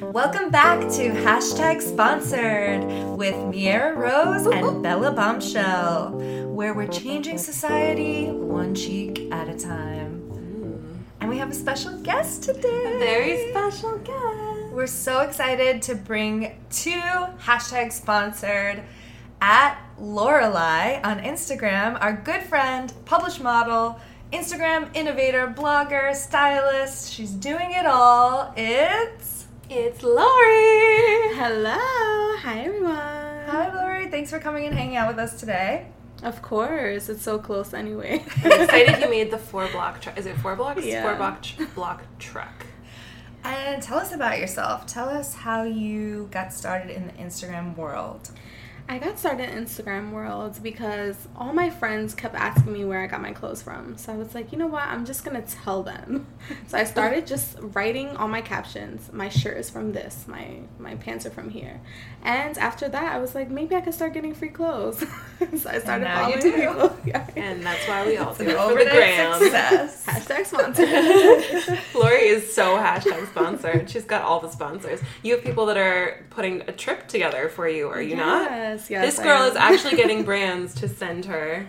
Welcome back to Hashtag Sponsored with Miera Rose and Bella Bombshell, where we're changing society one cheek at a time. And we have a special guest today. A very special guest. We're so excited to bring two hashtag sponsored at Lorelei on Instagram, our good friend, published model, Instagram innovator, blogger, stylist. She's doing it all. It's It's Lori. Hello. Hi, everyone. Hi Lori, thanks for coming and hanging out with us today. Of course. It's so close anyway. I'm excited you made the four block truck. Is it four blocks? Yeah. Four block tr- block truck. And tell us about yourself. Tell us how you got started in the Instagram world. I got started in Instagram world because all my friends kept asking me where I got my clothes from. So I was like, you know what? I'm just going to tell them. So I started just writing all my captions. My shirt is from this. My my pants are from here. And after that, I was like, maybe I could start getting free clothes. so I started now you following do. people. Yeah. And that's why we all It's do an it for the overnight gram. success. Hashtag sponsored. Lori is so hashtag sponsored. She's got all the sponsors. You have people that are putting a trip together for you, are you not? Yes, yes. This girl is actually getting brands to send her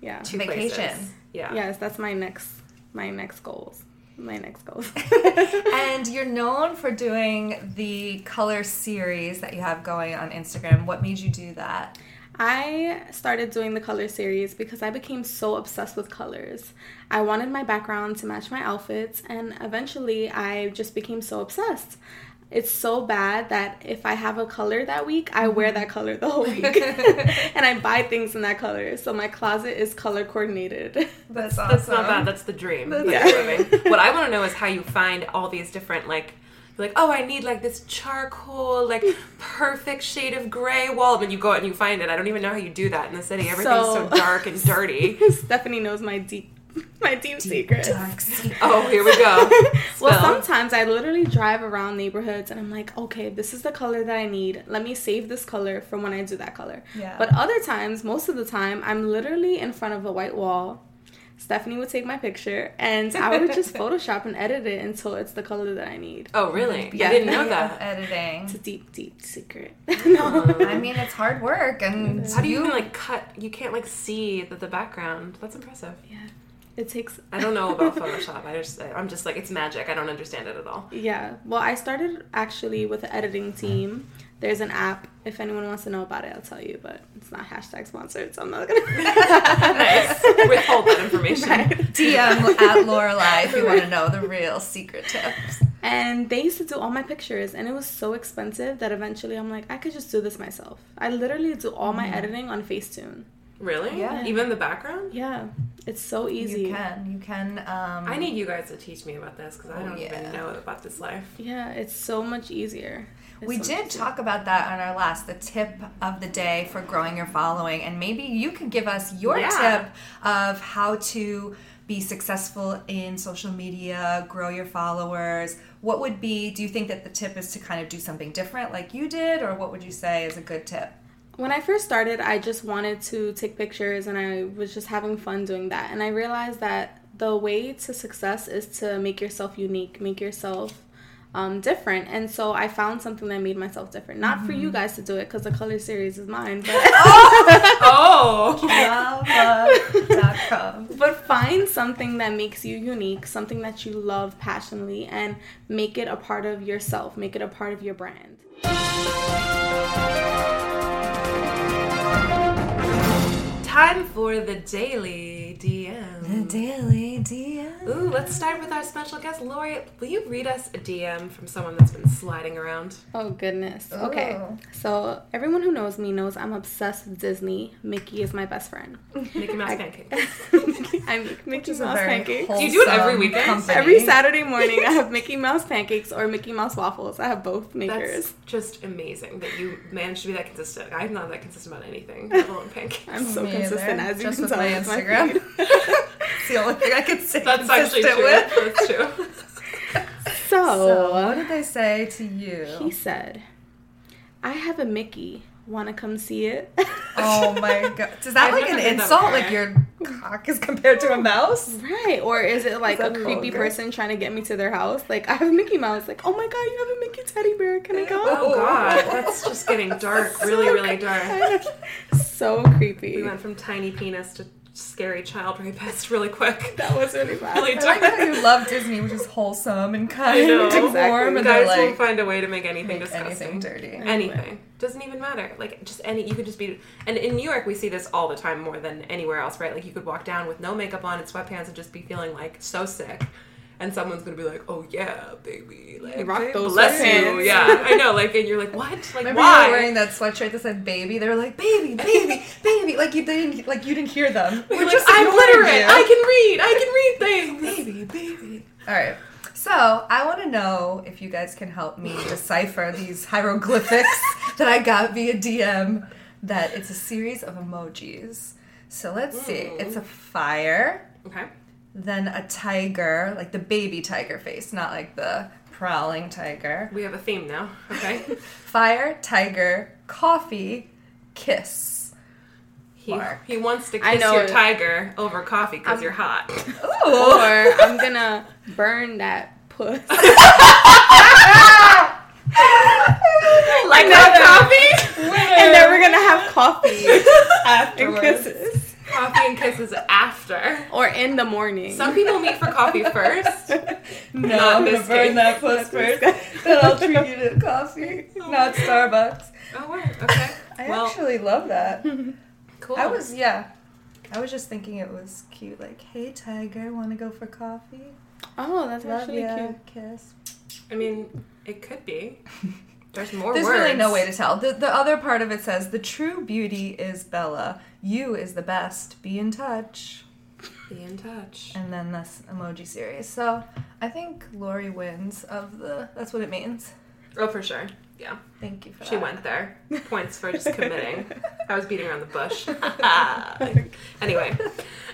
yeah. to Vacation. places. Yeah. Yes, that's my next my next goals. My next goals. and you're known for doing the color series that you have going on Instagram. What made you do that? I started doing the color series because I became so obsessed with colors. I wanted my background to match my outfits, and eventually I just became so obsessed. It's so bad that if I have a color that week, I wear that color the whole week. and I buy things in that color. So my closet is color coordinated. That's awesome. That's not bad. That's the dream. That's That's the living. what I want to know is how you find all these different like. Like oh, I need like this charcoal, like perfect shade of gray wall. But you go out and you find it. I don't even know how you do that in the city. Everything's so, So- dark and dirty. Stephanie knows my deep my deep, secrets. Dark secret. Oh, here we go. Well, sometimes I literally drive around neighborhoods and I'm like, okay, this is the color that I need. Let me save this color for when I do that color. Yeah. But other times, most of the time, I'm literally in front of a white wall. Stephanie would take my picture and I would just Photoshop and edit it until it's the color that I need. Oh, really? Yeah. I didn't know that. editing. It's a deep, deep secret. No, I mean, it's hard work, and How do you even like cut? You can't like see the, the background. That's impressive. yeah. It takes I don't know about Photoshop. I just I'm just like it's magic. I don't understand it at all. Yeah. Well, I started actually with the editing mm-hmm. team. There's an app. If anyone wants to know about it, I'll tell you, but it's not hashtag sponsored, so I'm not gonna. nice. Withhold that information. DM at Lorelei if you want to know the real secret tips. And they used to do all my pictures, and it was so expensive that eventually I'm like, I could just do this myself. I literally do all my mm-hmm. editing on Facetune. Really? Yeah. Even the background? Yeah, it's so easy. You can. You can. Um, I need you guys to teach me about this because I Oh, don't yeah. even know about this life. Yeah, it's so much easier. It's We so did easier. talk about that on our last, the tip of the day for growing your following. And maybe you could give us your Yeah. tip of how to be successful in social media, grow your followers. What would be, do you think that the tip is to kind of do something different like you did? Or what would you say is a good tip? When I first started, I just wanted to take pictures and I was just having fun doing that. And I realized that the way to success is to make yourself unique, make yourself um, different. And so I found something that made myself different. Not for you guys to do it because the color series is mine, but, Oh! Lava.com. but find something that makes you unique, something that you love passionately, and make it a part of yourself, make it a part of your brand. Time for the daily DM. Daily DM. Ooh, let's start with our special guest, Lori. Will you read us a DM from someone that's been sliding around? Oh goodness. Okay. Oh. So everyone who knows me knows I'm obsessed with Disney. Mickey is my best friend. Mickey Mouse pancakes. I make Mickey Mouse pancakes. Do you do it every weekend? company. Every Saturday morning, I have Mickey Mouse pancakes or Mickey Mouse waffles. I have both makers. That's just amazing that you managed to be that consistent. I'm not that consistent about anything, let alone pancakes. I'm so Me consistent either. as you Just can with tell. my with Instagram. feed. It's the only thing I can say That's actually true. with. That's true. So, So, what did they say to you? he said, "I have a Mickey. Want to come see it?" Oh my god. Is that I've like an insult? Like your cock is compared to a mouse? Right, or is it like a creepy vulgar? person trying to get me to their house? Like, I have a Mickey Mouse. Like, oh my god, you have a Mickey teddy bear. Can I go? Oh god, that's just getting dark, really, really dark. so creepy. We went from tiny penis to scary child rapist really quick. that was really bad. Really I like you love Disney, which is wholesome and kind and Exactly. warm, and Guys they're will like find a way to make anything make disgusting. anything dirty. Anything doesn't even matter. Like just any, you could just be. And in New York, we see this all the time more than anywhere else, right? Like you could walk down with no makeup on and sweatpants and just be feeling like so sick, and someone's gonna be like, "Oh yeah, baby, like Rock those bless you." Yeah, I know. Like, and you're like, "What? Like, Remember why?" you were wearing that sweatshirt that said "baby"? They were like "baby, baby, baby," like you didn't like you didn't hear them. We're like, just I'm literate. you." I can read. I can read things. Baby, baby. All right. So I want to know if you guys can help me decipher these hieroglyphics that I got via DM. That it's a series of emojis. So let's see. It's a fire, Okay. Then a tiger, like the baby tiger face, not like the prowling tiger. We have a theme now. Okay. Fire, tiger, coffee, kiss. He, Mark. he wants to I kiss know your it. tiger over coffee because you're hot. or I'm gonna burn that puss. like that coffee? and then we're gonna have coffee and Afterwards. kisses. Coffee and kisses after. Or in the morning. Some people meet for coffee first. No, Not I'm gonna this burn case. that puss first. then I'll treat you to coffee, oh. not Starbucks. Oh, word. Okay. I well, actually love that. cool. I was yeah. I was just thinking it was cute. Like, hey tiger, want to go for coffee? oh, that's Love actually ya, cute. kiss. I mean, it could be. There's more There's words. really no way to tell. The the other part of it says the true beauty is Bella. You is the best. Be in touch. be in touch. And then this emoji series. So I think Lori wins of the. That's what it means. Oh, for sure. Yeah. Thank you for She that. went there. Points for just committing. I was beating around the bush. anyway,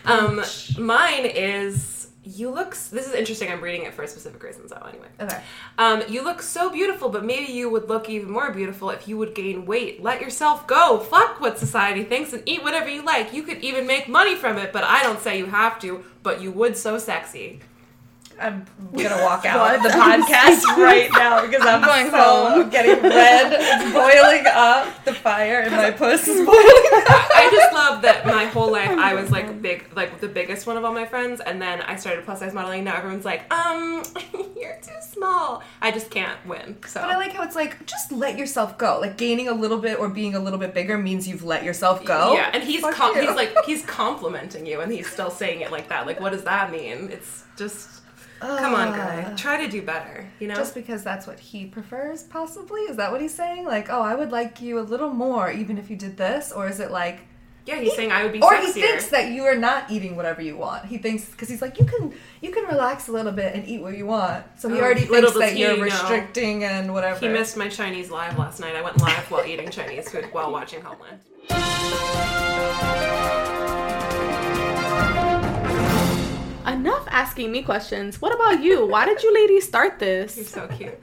um, mine is you look. This is interesting. I'm reading it for a specific reason. So anyway, Okay. um, you look so beautiful, but maybe you would look even more beautiful if you would gain weight. Let yourself go. Fuck what society thinks and eat whatever you like. You could even make money from it, but I don't say you have to. But you would so sexy. I'm gonna walk out of the podcast right now because I'm, going so, home. Getting red. It's boiling up. The fire in my puss is boiling up. I just love that my whole life I was like big, like the biggest one of all my friends, and then I started plus size modeling. Now everyone's like, um, you're too small. I just can't win. So But I like how it's like just let yourself go. Like gaining a little bit or being a little bit bigger means you've let yourself go. yeah, and he's com- he's like he's complimenting you, and he's still saying it like that. Like, what does that mean? It's just come on, guy, uh. try to do better. You know. Just because that's what he prefers, possibly? Is that what he's saying? Like, oh, I would like you a little more even if you did this? Or is it like, yeah, he's saying I would be or sexier. he thinks that you are not eating whatever you want. He thinks, because he's like, you can you can relax a little bit and eat what you want. So he Oh, already thinks that he you're know. restricting and whatever. he missed my Chinese live last night. I went live while eating Chinese food while watching Homeland. Enough asking me questions. What about you? Why did you ladies start this? You're so cute.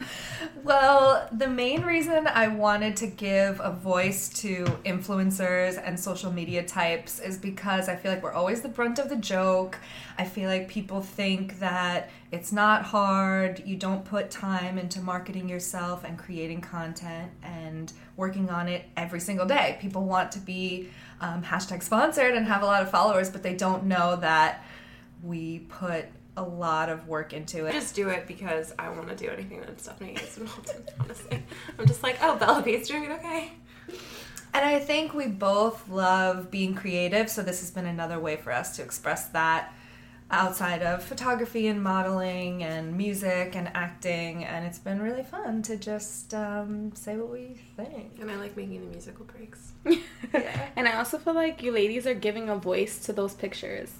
Well, the main reason I wanted to give a voice to influencers and social media types is because I feel like we're always the brunt of the joke. I feel like people think that it's not hard, you don't put time into marketing yourself and creating content and working on it every single day. People want to be um, hashtag sponsored and have a lot of followers, but they don't know that we put a lot of work into it. I just do it because I want to do anything that Stephanie is involved in, honestly. I'm just like, oh, Bella Beast doing it okay. And I think we both love being creative, so this has been another way for us to express that outside of photography and modeling and music and acting. And it's been really fun to just um, say what we think. And I like making the musical breaks. And I also feel like you ladies are giving a voice to those pictures.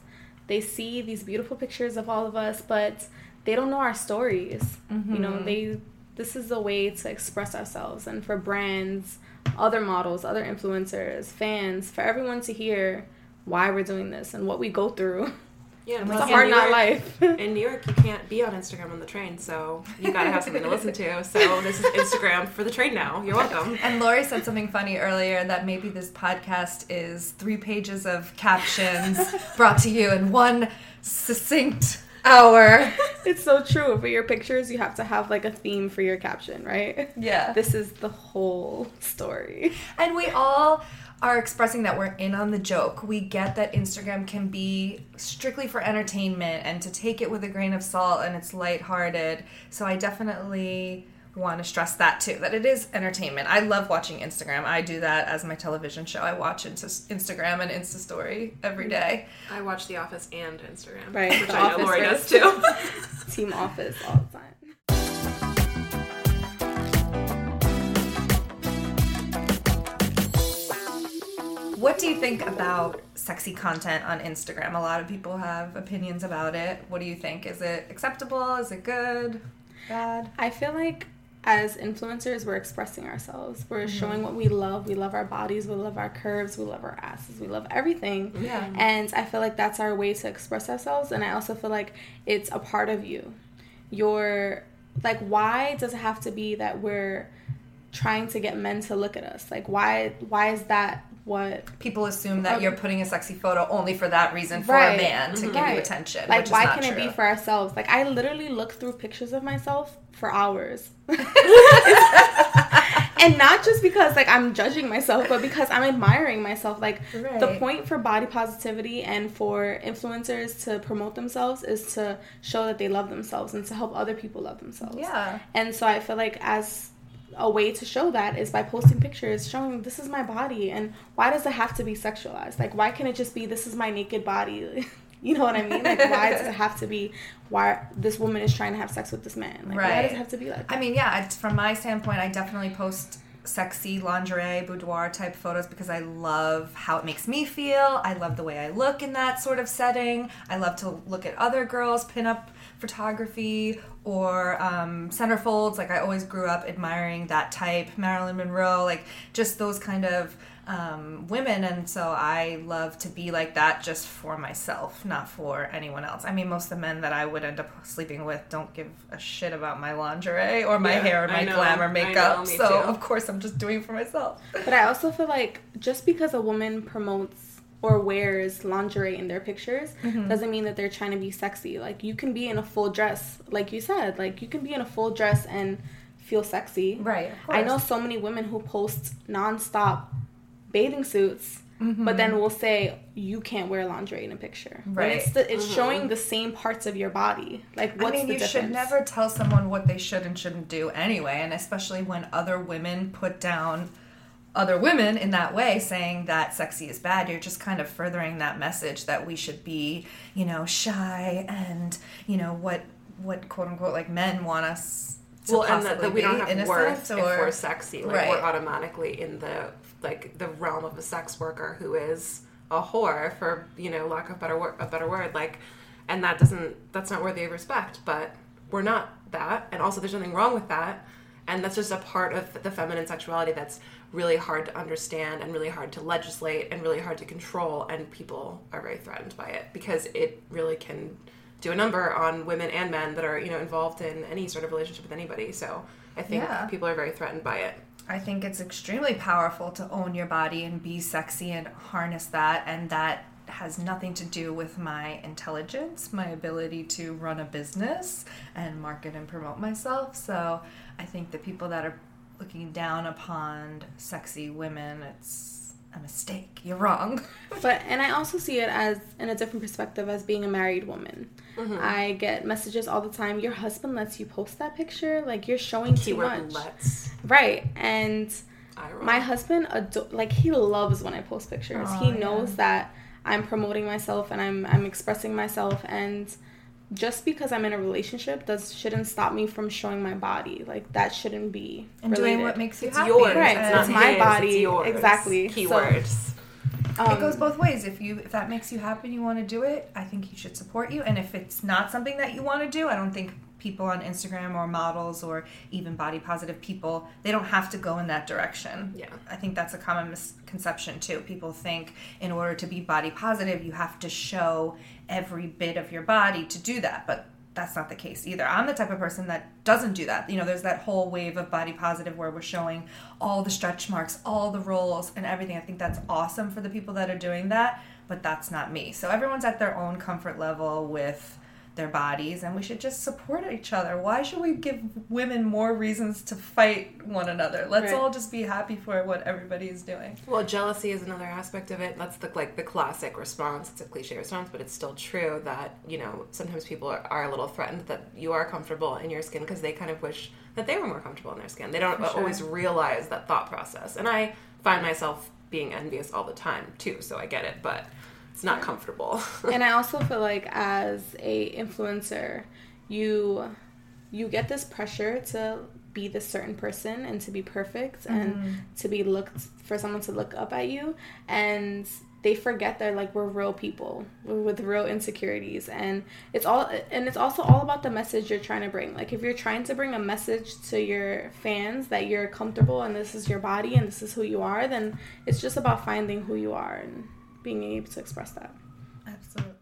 They see these beautiful pictures of all of us, but they don't know our stories. You know, mm-hmm. they this is a way to express ourselves and for brands, other models, other influencers, fans, for everyone to hear why we're doing this and what we go through. Yeah, It's a in hard New not York- life. In New York, you can't be on Instagram on the train, so you gotta have something to listen to. So this is Instagram for the train now. You're welcome. And Lori said something funny earlier that maybe this podcast is three pages of captions brought to you in one succinct hour. it's so true. For your pictures, you have to have like a theme for your caption, right? Yeah. This is the whole story. And we all are expressing that we're in on the joke. We get that Instagram can be strictly for entertainment and to take it with a grain of salt and it's lighthearted. So I definitely want to stress that too that it is entertainment. I love watching Instagram. I do that as my television show. I watch into Instagram and Insta story every mm-hmm. day. I watch The Office and Instagram, Right, Which The I know Office Lori does too. Team office all the time. What do you think about sexy content on Instagram? A lot of people have opinions about it. What do you think? Is it acceptable? Is it good? Bad? I feel like as influencers, we're expressing ourselves. We're mm-hmm. showing what we love. We love our bodies. We love our curves. We love our asses. We love everything. Yeah. And I feel like that's our way to express ourselves. And I also feel like it's a part of you. You're like, why does it have to be that we're trying to get men to look at us? Like, why? Why is that what people assume that you're putting a sexy photo only for that reason for Right. a man to mm-hmm. give you attention. Like, why not can it be for ourselves? Like, I literally look through pictures of myself for hours. and not just because, like, I'm judging myself, but because I'm admiring myself. Like, the point for body positivity and for influencers to promote themselves is to show that they love themselves and to help other people love themselves. Yeah. And so I feel like as a way to show that is by posting pictures showing this is my body and why does it have to be sexualized? Like why can't it just be this is my naked body? you know what I mean? Like why does it have to be why this woman is trying to have sex with this man? Like why Right. does it have to be like that? I mean, yeah, from my standpoint, I definitely post sexy lingerie, boudoir type photos because I love how it makes me feel. I love the way I look in that sort of setting. I love to look at other girls' pinup photography or um, centerfolds. Like, I always grew up admiring that type. Marilyn Monroe, like, just those kind of um, women. And so I love to be like that just for myself, not for anyone else. I mean, most of the men that I would end up sleeping with don't give a shit about my lingerie or my Yeah, hair or my know. glamour makeup. know, so, too. of course, I'm just doing it for myself. But I also feel like just because a woman promotes or wears lingerie in their pictures Mm-hmm. doesn't mean that they're trying to be sexy. Like you can be in a full dress, like you said, like you can be in a full dress and feel sexy. Right, of I know so many women who post nonstop bathing suits. Mm-hmm. But then we'll say you can't wear lingerie in a picture. When Right. it's the, it's showing the same parts of your body. Like what's I mean, the you difference? should never tell someone what they should and shouldn't do anyway, and especially when other women put down other women in that way, saying that sexy is bad. You're just kind of furthering that message that we should be, you know, shy and you know what what quote unquote like men want us to well, and that, that we be don't have worth or if we're sexy. Like Right. we're automatically in the like the realm of a sex worker who is a whore, for you know lack of better word a better word. Like, and that doesn't that's not worthy of respect. But we're not that, and also there's nothing wrong with that. And that's just a part of the feminine sexuality that's really hard to understand and really hard to legislate and really hard to control. And people are very threatened by it because it really can do a number on women and men that are you know involved in any sort of relationship with anybody. So I think Yeah. people are very threatened by it. I think it's extremely powerful to own your body and be sexy and harness that, and that has nothing to do with my intelligence, my ability to run a business and market and promote myself. So I think the people that are looking down upon sexy women, it's a mistake. You're wrong. But and I also see it as in a different perspective as being a married woman. Mm-hmm. I get messages all the time. Your husband lets you post that picture, like you're showing too much, let's. right? And My husband, ado- like he loves when I post pictures. Aw, he yeah. knows that I'm promoting myself and I'm I'm expressing myself and just because I'm in a relationship does shouldn't stop me from showing my body. Like that shouldn't be and doing what makes you it's happy. yours. Right, It's and not it's my his, body. It's yours. Exactly. So- Keywords. Um, it goes both ways. If you if that makes you happy and you want to do it, I think you should support you. And if it's not something that you want to do, I don't think people on Instagram or models or even body positive people they don't have to go in that direction. Yeah. I think that's a common misconception too. People think in order to be body positive, you have to show every bit of your body to do that, but that's not the case either. I'm the type of person that doesn't do that. You know, there's that whole wave of body positive where we're showing all the stretch marks, all the rolls, and everything. I think that's awesome for the people that are doing that, but that's not me. So everyone's at their own comfort level with their bodies, and we should just support each other. Why should we give women more reasons to fight one another? Let's Right. all just be happy for what everybody is doing. Well, jealousy is another aspect of it. That's the like the classic response. It's a cliche response, but it's still true that you know sometimes people are, are a little threatened that you are comfortable in your skin because they kind of wish that they were more comfortable in their skin. They don't sure. always realize that thought process, and I find myself being envious all the time too. So I get it, but it's not comfortable. and I also feel like as a influencer, you you get this pressure to be this certain person and to be perfect and mm-hmm. to be looked for someone to look up at you. And they forget that like we're real people with real insecurities. And it's all and it's also all about the message you're trying to bring. Like if you're trying to bring a message to your fans that you're comfortable and this is your body and this is who you are then it's just about finding who you are and being able to express that Absolutely.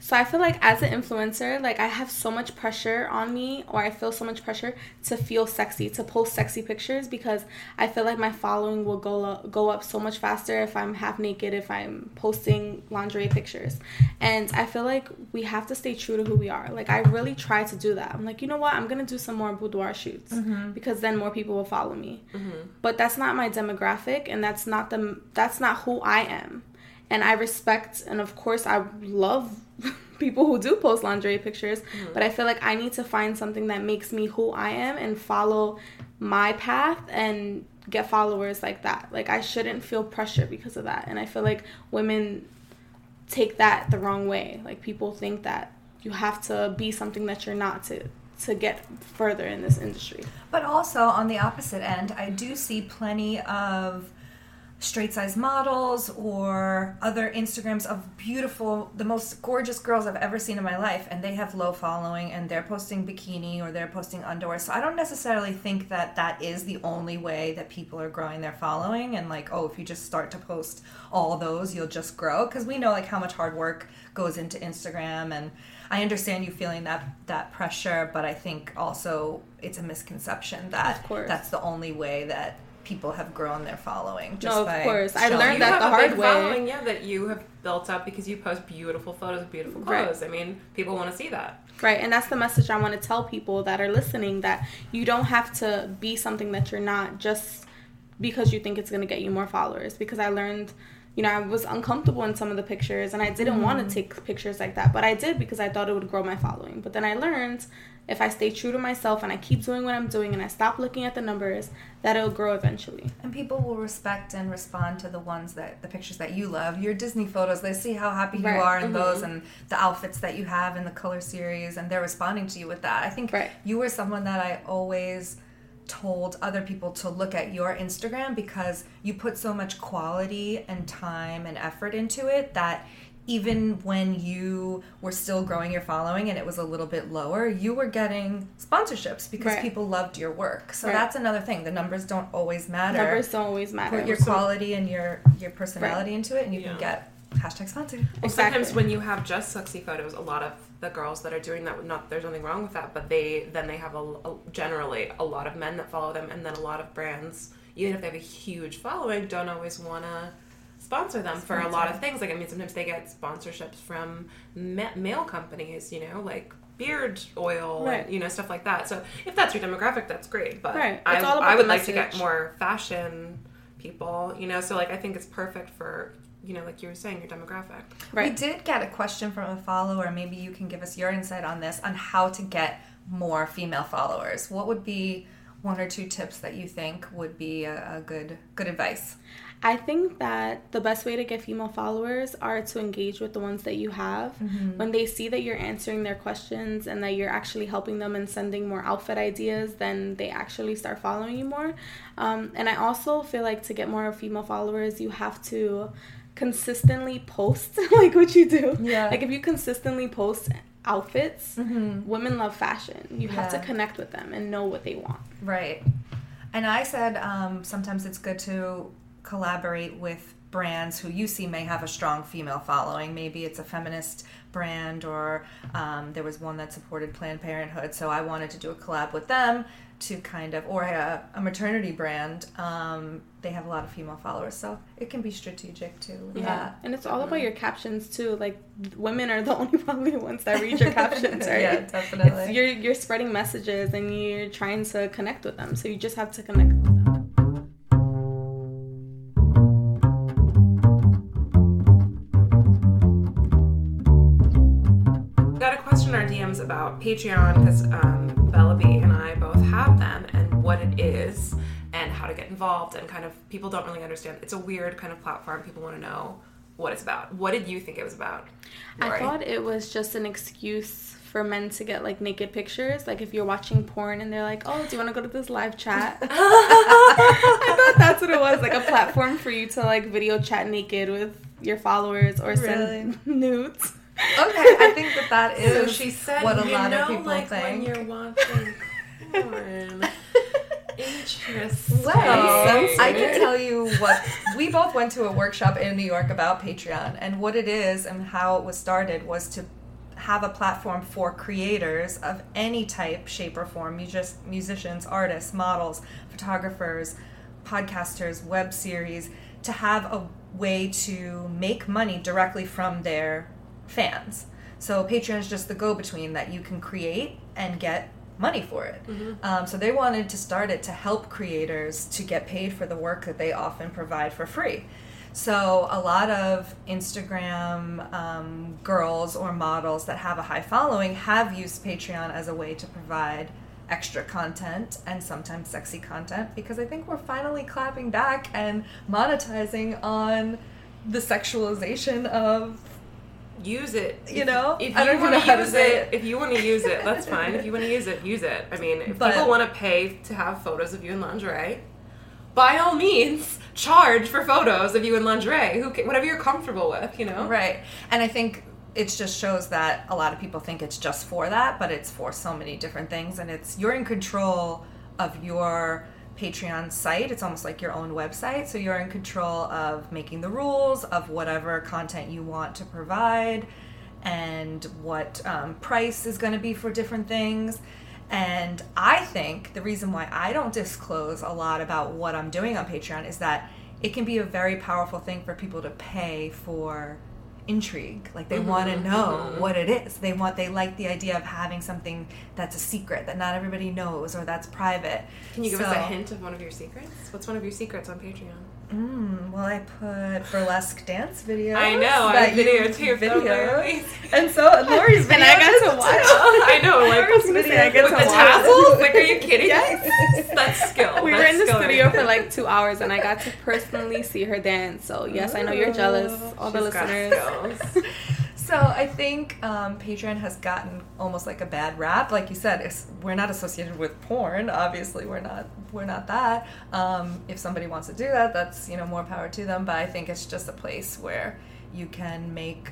so I feel like as an influencer, like I have so much pressure on me, or I feel so much pressure to feel sexy, to post sexy pictures, because I feel like my following will go up, go up so much faster if I'm half naked, if I'm posting lingerie pictures, and I feel like we have to stay true to who we are. Like I really try to do that. I'm like, you know what? I'm gonna do some more boudoir shoots mm-hmm. because then more people will follow me. Mm-hmm. But that's not my demographic, and that's not the that's not who I am and I respect and of course I love people who do post lingerie pictures, mm-hmm. but I feel like I need to find something that makes me who I am and follow my path and get followers like that. Like I shouldn't feel pressure because of that. And I feel like women take that the wrong way. Like people think that you have to be something that you're not to to get further in this industry. But also on the opposite end, I do see plenty of straight size models or other Instagrams of beautiful, the most gorgeous girls I've ever seen in my life, and they have low following and they're posting bikini or they're posting underwear. So I don't necessarily think that that is the only way that people are growing their following and like, oh, if you just start to post all those, you'll just grow. Because we know like how much hard work goes into Instagram and I understand you feeling that that pressure, but I think also it's a misconception that Of course. that's the only way that people have grown their following. Just No, of by course. I showing- learned you that have the a hard big way. following, yeah, that you have built up because you post beautiful photos of beautiful Right. clothes. I mean, people want to see that. Right, and that's the message I want to tell people that are listening that you don't have to be something that you're not just because you think it's going to get you more followers. Because I learned, you know, I was uncomfortable in some of the pictures and I didn't want to mm-hmm. take pictures like that, but I did because I thought it would grow my following. But then I learned if I stay true to myself and I keep doing what I'm doing and I stop looking at the numbers, that it'll grow eventually. And people will respect and respond to the ones that the pictures that you love. Your Disney photos, they see how happy Right. you are in Mhm. those and the outfits that you have in the color series and they're responding to you with that. I think Right. you were someone that I always told other people to look at your Instagram because you put so much quality and time and effort into it that even when you were still growing your following and it was a little bit lower, you were getting sponsorships because Right. people loved your work. So Right. that's another thing. The numbers don't always matter Numbers don't always matter. put your quality and your your personality into it and you Yeah. can get hashtag sponsored Well, sometimes when you have just sexy photos, a lot of the girls that are doing that, not there's nothing wrong with that, but they then they have a, a- generally a lot of men that follow them, and then a lot of brands, even if they have a huge following, don't always want to sponsor them for a lot of things. Like I mean, sometimes they get sponsorships from ma- male companies, you know, like beard oil Right. and you know stuff like that. So if that's your demographic, that's great. But Right. I, It's all about I would like to get more fashion people, you know. So like I think it's perfect for you know, like you were saying, your demographic. right. we did get a question from a follower maybe you can give us your insight on this on how to get more female followers what would be one or two tips that you think would be a, a good good advice? I think that the best way to get female followers are to engage with the ones that you have. Mm-hmm. When they see that you're answering their questions and that you're actually helping them and sending more outfit ideas, then they actually start following you more. Um, and I also feel like to get more female followers, you have to consistently post like what you do. Yeah. Like if you consistently post outfits, women love fashion. You have to Mm-hmm. Connect with them and know what they want. Right. And I said um, sometimes it's good to collaborate with brands who you see may have a strong female following. Maybe it's a feminist brand, or um, there was one that supported Planned Parenthood. So I wanted to do a collab with them to kind of, or a, a maternity brand. Um, they have a lot of female followers, so it can be strategic too. that. And it's all about your captions too. Like women are the only probably ones that read your captions, right? Yeah, definitely. It's, you're you're spreading messages and you're trying to connect with them. So you just have to connect question in our DMs about Patreon because um, Bella B and I both have them and what it is and how to get involved and kind of people don't really understand. It's a weird kind of platform. People want to know what it's about. What did you think it was about? I thought it was just an excuse for men to get like naked pictures. Like if you're watching porn and they're like, "Oh, do you want to go to this live chat?" I thought that's what it was, like a platform for you to like video chat naked with your followers or send nudes. Okay, I think that that is So she said, what a lot know, of people like think. when you're watching porn. Interesting. Well, I can tell you what we both went to a workshop in New York about Patreon, and what it is and how it was started was to have a platform for creators of any type, shape, or form music- musicians, artists, models, photographers, podcasters, web series to have a way to make money directly from their fans. So Patreon is just the go between that you can create and get money for it. Um, so they wanted to start it to help creators to get paid for the work that they often provide for free. So a lot of Instagram um, girls or models that have a high following have used Patreon as a way to provide extra content and sometimes sexy content because I think we're finally clapping back and monetizing on the sexualization of use it. You know? if you don't want to use it, it. if you want to use it, that's fine. If you want to use it, use it. I mean, if But- people want to pay to have photos of you in lingerie, by all means, charge for photos of you in lingerie. Who, whatever you're comfortable with, you know. Right. And I think it just shows that a lot of people think it's just for that, but it's for so many different things. And it's you're in control of your Patreon site. It's almost like your own website. So you're in control of making the rules of whatever content you want to provide and what um, price is going to be for different things. And I think the reason why I don't disclose a lot about what I'm doing on Patreon is that it can be a very powerful thing for people to pay for intrigue like they mm-hmm, want to mm-hmm, know mm-hmm. what it is they want they like the idea of having something that's a secret that not everybody knows or that's private Can you give us a hint of one of your secrets? What's one of your secrets on Patreon? Mm, well, I put burlesque dance videos. I know, I that video you- too, Videos. videos. And so Lori's video. And I got to watch. I know, like video I get with to the watch. tassels. Like, are you kidding? Yes. That's skill. We were in the skill studio for like two hours and I got to personally see her dance. So yes, I know you're jealous, all the listeners. So I think um, Patreon has gotten almost like a bad rap. Like you said, it's, we're not associated with porn. Obviously, we're not. We're not that. Um, if somebody wants to do that, that's you know more power to them. But I think it's just a place where you can make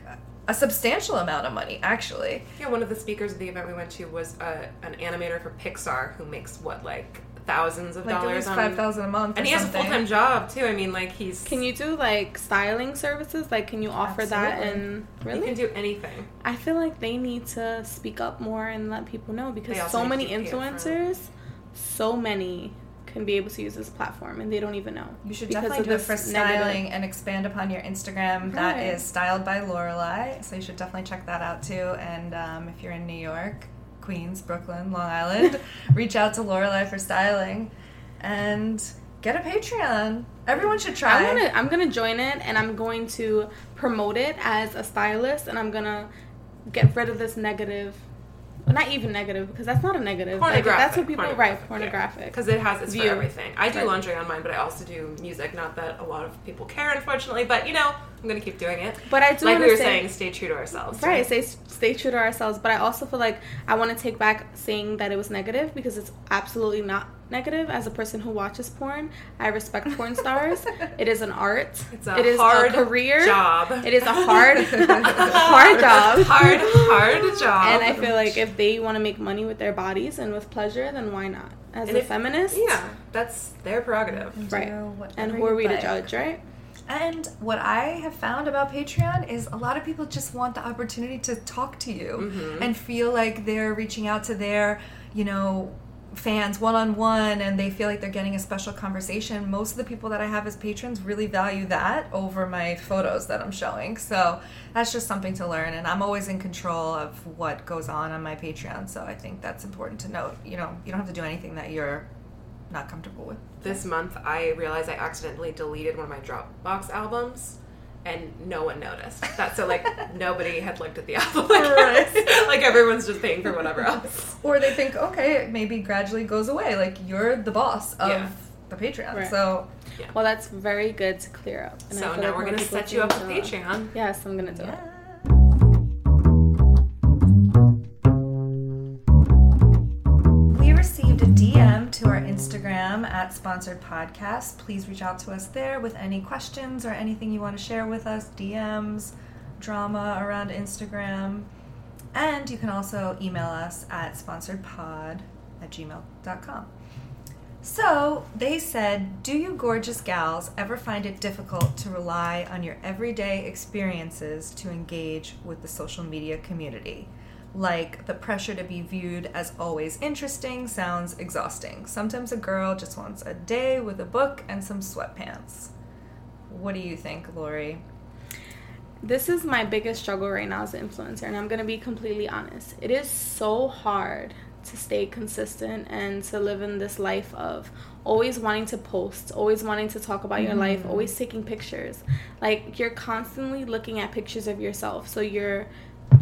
a substantial amount of money. Actually, Yeah, one of the speakers at the event we went to was uh, an animator for Pixar who makes what like thousands of like dollars least on five thousand a month. and or he has a full time job too. I mean, like he's Can you do like styling services? Like can you offer that Absolutely. and you really? can do anything. I feel like they need to speak up more and let people know because so many to pay influencers, so many can be able to use this platform and they don't even know. You should definitely do it for negative- styling and expand upon your Instagram. That Right. is styled by Lorelai, so you should definitely check that out too. And um, if you're in New York, Queens, Brooklyn, Long Island, reach out to Lorelai for styling, and get a Patreon. Everyone should try. I'm gonna I'm gonna join it and I'm going to promote it as a stylist and I'm gonna get rid of this negative not even negative because that's not a negative. Like, that's what people write. pornographic. Because it has it's View. for everything. I do Right. laundry on mine, but I also do music. Not that a lot of people care, unfortunately. But you know, I'm gonna keep doing it. But I do like we were say- saying, stay true to ourselves. Right, stay stay true to ourselves. But I also feel like I want to take back saying that it was negative because it's absolutely not negative. As a person who watches porn, I respect porn stars. It is an art. It's a it is hard a career. job. It is a hard, hard job. Hard, hard job. And I feel like if they want to make money with their bodies and with pleasure, then why not? As And a if- feminist, yeah, that's their prerogative. right. And who are we to judge, right? And what I have found about Patreon is a lot of people just want the opportunity to talk to you Mm-hmm. and feel like they're reaching out to their, you know, fans one on one and they feel like they're getting a special conversation. Most of the people that I have as patrons really value that over my photos that I'm showing. So that's just something to learn. And I'm always in control of what goes on on my Patreon. So I think that's important to note. You know, you don't have to do anything that you're not comfortable with. This month, I realized I accidentally deleted one of my Dropbox albums. And no one noticed that, so like nobody had looked at the album. Right. like everyone's just paying for whatever else. or they think okay it maybe gradually goes away like you're the boss of Yeah. the patreon Right. so Well, that's very good to clear up. And I So now like we're gonna set you up with Patreon. Yes, I'm gonna do it. Sponsored podcast. Please reach out to us there with any questions or anything you want to share with us dms drama around instagram. And you can also email us at sponsoredpod at gmail.com So they said, Do you gorgeous gals ever find it difficult to rely on your everyday experiences to engage with the social media community? Like the pressure to be viewed as always interesting sounds exhausting. Sometimes a girl just wants a day with a book and some sweatpants. What do you think, Lori? This is my biggest struggle right now as an influencer, and I'm gonna be completely honest. It is so hard to stay consistent and to live in this life of always wanting to post, always wanting to talk about your life, mm-hmm. always taking pictures. Like you're constantly looking at pictures of yourself, so you're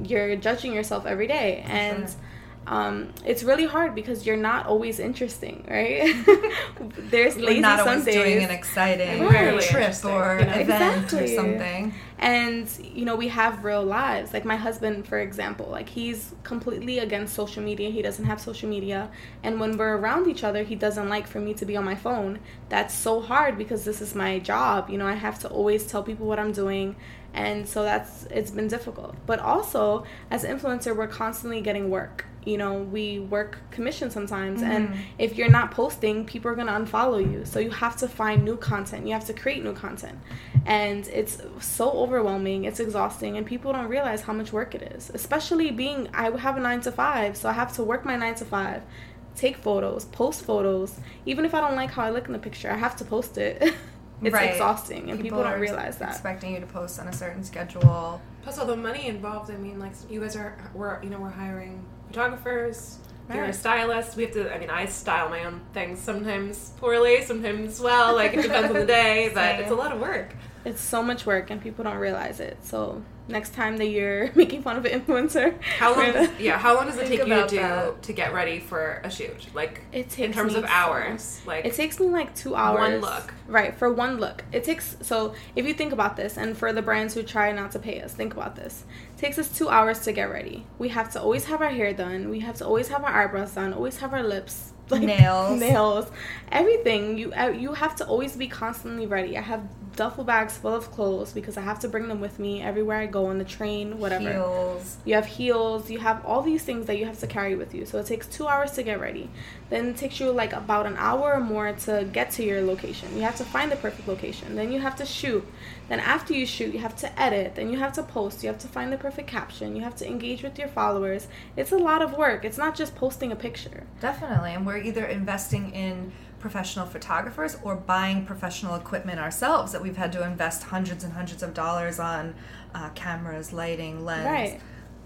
you're judging yourself every day, and Sure. um, it's really hard because you're not always interesting, right? There's We're lazy not always Sundays. doing an exciting Rarely trip or you know? event Exactly. or something. and you know we have real lives like my husband for example like he's completely against social media he doesn't have social media and when we're around each other he doesn't like for me to be on my phone that's so hard because this is my job you know i have to always tell people what i'm doing and so that's it's been difficult. But also as an influencer we're constantly getting work. You know we work commission sometimes. And mm-hmm. if you're not posting people are going to unfollow you. So you have to find new content. You have to create new content. And it's so overwhelming. It's exhausting. And people don't realize how much work it is. Especially being i have a 9 to 5 so i have to work my 9 to 5 take photos post photos. Even if i don't like how i look in the picture i have to post it it's Right. exhausting and people, don't realize that Expecting you to post on a certain schedule. Plus all the money involved. I mean, like you guys are, we're you know we're hiring photographers. You're a stylist. We have to. I mean, I style my own things sometimes poorly, sometimes well. Like it depends on the day, but it's a lot of work. It's so much work and people don't realize it so next time that you're making fun of an influencer How long? Does, yeah, how long does it take you to do that. to get ready for a shoot? Like It takes in terms me of so- hours. Like It takes me like two hours. One look. Right, for one look. It takes, so if you think about this, and for the brands who try not to pay us, think about this. It takes us two hours to get ready. We have to always have our hair done. We have to always have our eyebrows done, always have our lips. Nails. nails, everything. You uh, you have to always be constantly ready. I have duffel bags full of clothes because I have to bring them with me everywhere I go on the train, whatever. Heels. You have heels, you have all these things that you have to carry with you. So it takes two hours to get ready. Then it takes you like about an hour or more to get to your location. You have to find the perfect location. Then you have to shoot. Then after you shoot, you have to edit. Then you have to post. You have to find the perfect caption. You have to engage with your followers. It's a lot of work. It's not just posting a picture. Definitely. And we're either investing in professional photographers or buying professional equipment ourselves that we've had to invest hundreds and hundreds of dollars on uh, cameras, lighting, lens. Right.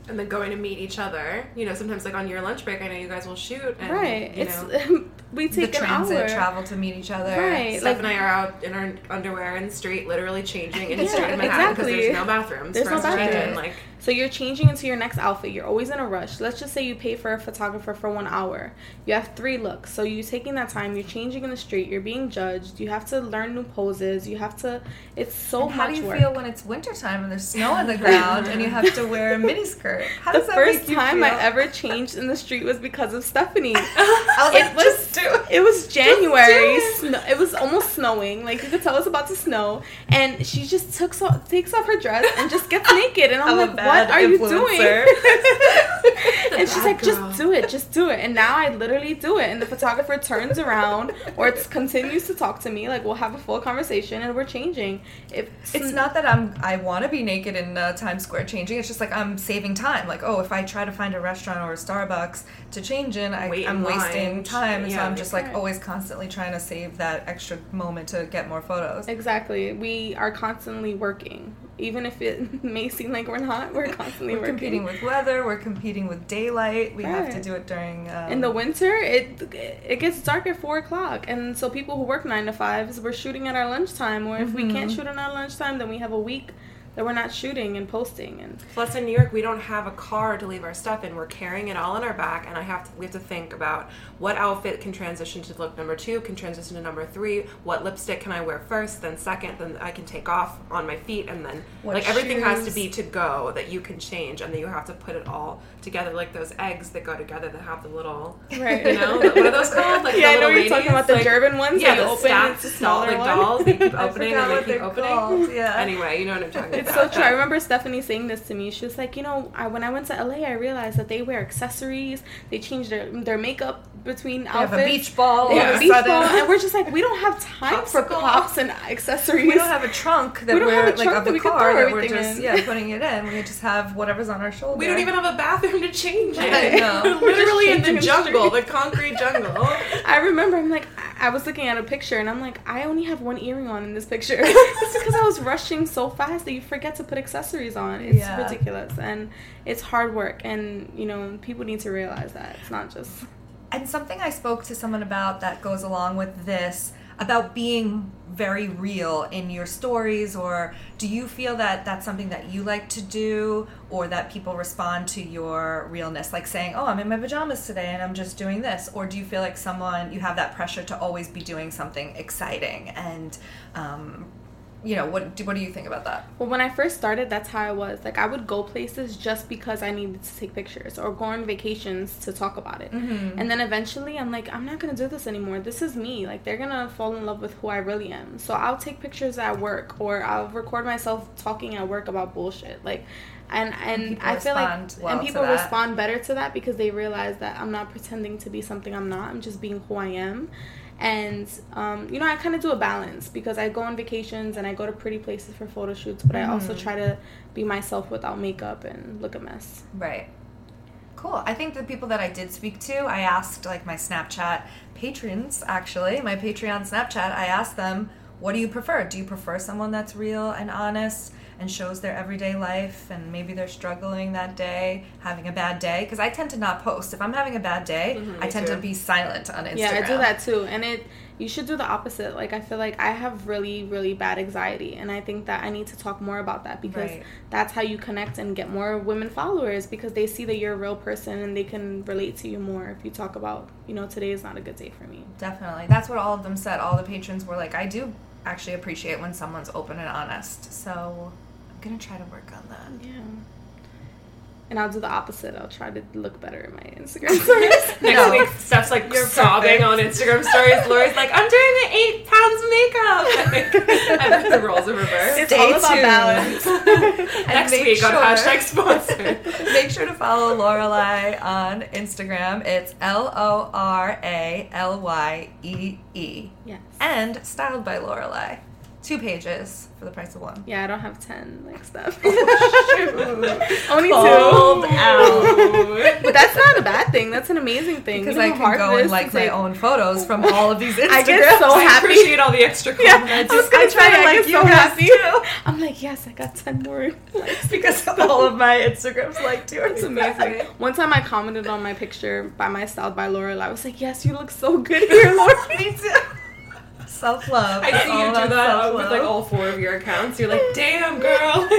And then going to meet each other. You know, sometimes like on your lunch break, I know you guys will shoot. And, right. You It's know, we The take an transit hour. travel to meet each other. Right. Steph like- and I are out in our underwear in the street, literally changing in the Yeah, street in Manhattan because exactly. there's no bathrooms There's for no us to change in. Like, So you're changing into your next outfit. You're always in a rush. Let's just say you pay for a photographer for one hour. You have three looks. So you're taking that time. You're changing in the street. You're being judged. You have to learn new poses. You have to. It's so And how do you work. feel when it's wintertime and there's snow on the ground and you have to wear a miniskirt? How the does that first time I ever changed in the street was because of Stephanie. I was it like, was just do it. was January. Snow, it was almost snowing. Like you could tell it was about to snow, and she just took so, takes off her dress and just gets naked. And I'm, I'm like, "What are you doing?" and she's like, girl. "Just do it, just do it." And now I literally do it. And the photographer turns around or continues to talk to me. Like we'll have a full conversation, and we're changing. If It's not that I'm I want to be naked in uh, Times Square changing. It's just like I'm saving time. Like oh, if I try to find a restaurant or a Starbucks to change in, I, line. wasting time. And so I'm just like Right. always constantly trying to save that extra moment to get more photos. Exactly. We are constantly working. Even if it may seem like we're not, we're constantly We're working. competing with weather. We're competing with daylight. We have to do it during. Um, In the winter, it it gets dark at four o'clock, and so people who work nine to fives, we're shooting at our lunchtime. Or if we can't Mm-hmm. shoot on our lunchtime, then we have a week that we're not shooting and posting. And Plus, in New York, we don't have a car to leave our stuff in. We're carrying it all on our back, and I have to. We have to think about what outfit can transition to look number two, can transition to number three. What lipstick can I wear first, then second, then I can take off on my feet, and then What like everything has to be to go that you can change, and then you have to put it all together, like those eggs that go together that have the little. right, You know, what are those called? Like yeah, I know you're talking about the like- German ones. Yeah, that the open stacked doll, smaller like one. dolls. They keep I opening forgot and what they keep they're opening. called. Yeah. Anyway, you know what I'm talking It's so true. I remember Stephanie saying this to me. She was like, you know, I, when I went to LA, I realized that they wear accessories. They change their their makeup between They have outfits. a beach ball. They all have a beach sudden. ball, and we're just like, we don't have time for Popsicle. pops and accessories. We don't have a trunk that We don't we're have a like of the can car that we're just in. yeah putting it in. We just have whatever's on our shoulder. We don't even have a bathroom to change it. I know. We're literally in the jungle, the concrete jungle. I remember I'm like I I was looking at a picture and I'm like I only have one earring on in this picture. it's because I was rushing so fast that you forget to put accessories on. It's Yeah. ridiculous and it's hard work and you know people need to realize that it's not just And something I spoke to someone about that goes along with this about being very real in your stories or do you feel that that's something that you like to do or that people respond to your realness? Like saying oh i'm in my pajamas today and i'm just doing this. Or do you feel like someone you have that pressure to always be doing something exciting and um, you know what do, what do you think about that Well, when I first started, that's how I was. Like, I would go places just because I needed to take pictures or go on vacations to talk about it. Mm-hmm. And then eventually, I'm like, I'm not going to do this anymore. This is me. Like, they're going to fall in love with who I really am. So I'll take pictures at work or I'll record myself talking at work about bullshit. Like, and and people I feel like well and people respond better to that because they realize that I'm not pretending to be something I'm not. I'm just being who I am. And um, you know, I kind of do a balance because I go on vacations and I go to pretty places for photo shoots, but I also Mm-hmm. try to be myself without makeup and look a mess. Right. Cool. I think the people that I did speak to, I asked like my Snapchat patrons, actually, my Patreon Snapchat, I asked them, what do you prefer? Do you prefer someone that's real and honest and shows their everyday life and maybe they're struggling that day, having a bad day? Because I tend to not post. If I'm having a bad day, mm-hmm, I me tend to be silent on Instagram. Yeah, I do that too. And it you should do the opposite. Like I feel like I have really really bad anxiety and I think that I need to talk more about that because Right. that's how you connect and get more women followers because they see that you're a real person and they can relate to you more if you talk about, you know, today is not a good day for me. Definitely. That's what all of them said. All the patrons were like, I do actually appreciate when someone's open and honest. So I'm going to try to work on that. Yeah. And I'll do the opposite. I'll try to look better in my Instagram stories. Next No. week, Steph's like You're sobbing perfect. on Instagram stories. Lori's like, I'm doing the eight pounds makeup. and then the roles are reversed. it's Stay all about tuned. balance. Next make week on sure- hashtag sponsored. Make sure to follow Lorelai on Instagram. It's L O R A L Y E E. yes. And styled by Lorelai. Two pages for the price of one. Yeah, I don't have 10 like stuff. Oh, shoot. Only Called two. out. But that's not a bad thing. That's an amazing thing. Because You I can go and like my take- own photos from all of these Instagrams. I get so I happy. appreciate all the extra Yeah, compliments. I was gonna I try try to I like get you so guys happy. too. I'm like, yes, I got 10 more likes. because of all of my Instagrams liked yours. It's amazing. One time I commented on my picture by my styled by Laurel. I was like, yes, you look so good here, Laura. Me too. Self love. I see you do that with like all four of your accounts. You're like, damn, girl.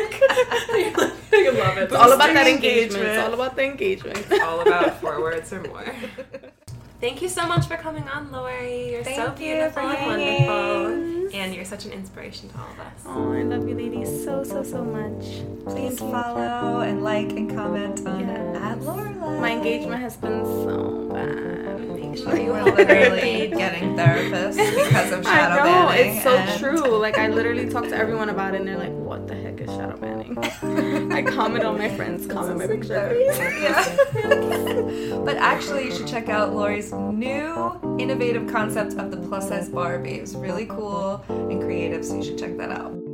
Like, I love love it. It's all about that engagement. engagement. It's all about the engagement. It's all about four words or more. Thank you so much for coming on, Lori. You're so Thank you beautiful for and wonderful. And you're such an inspiration to all of us. Oh, I love you, ladies, so so so much. Please Thank you. follow and like and comment on Yes. at Lorelai. My engagement has been so bad. Make sure you We're literally getting therapists because of shadow I shadow know banning. it's so and- true. Like I literally talk to everyone about it, and they're like, "What the heck is shadow banning?" I comment on my friends' comment my picture. Yeah. but actually, you should check out Lori's new innovative concept of the plus size Barbie. It's really cool and creative, so you should check that out.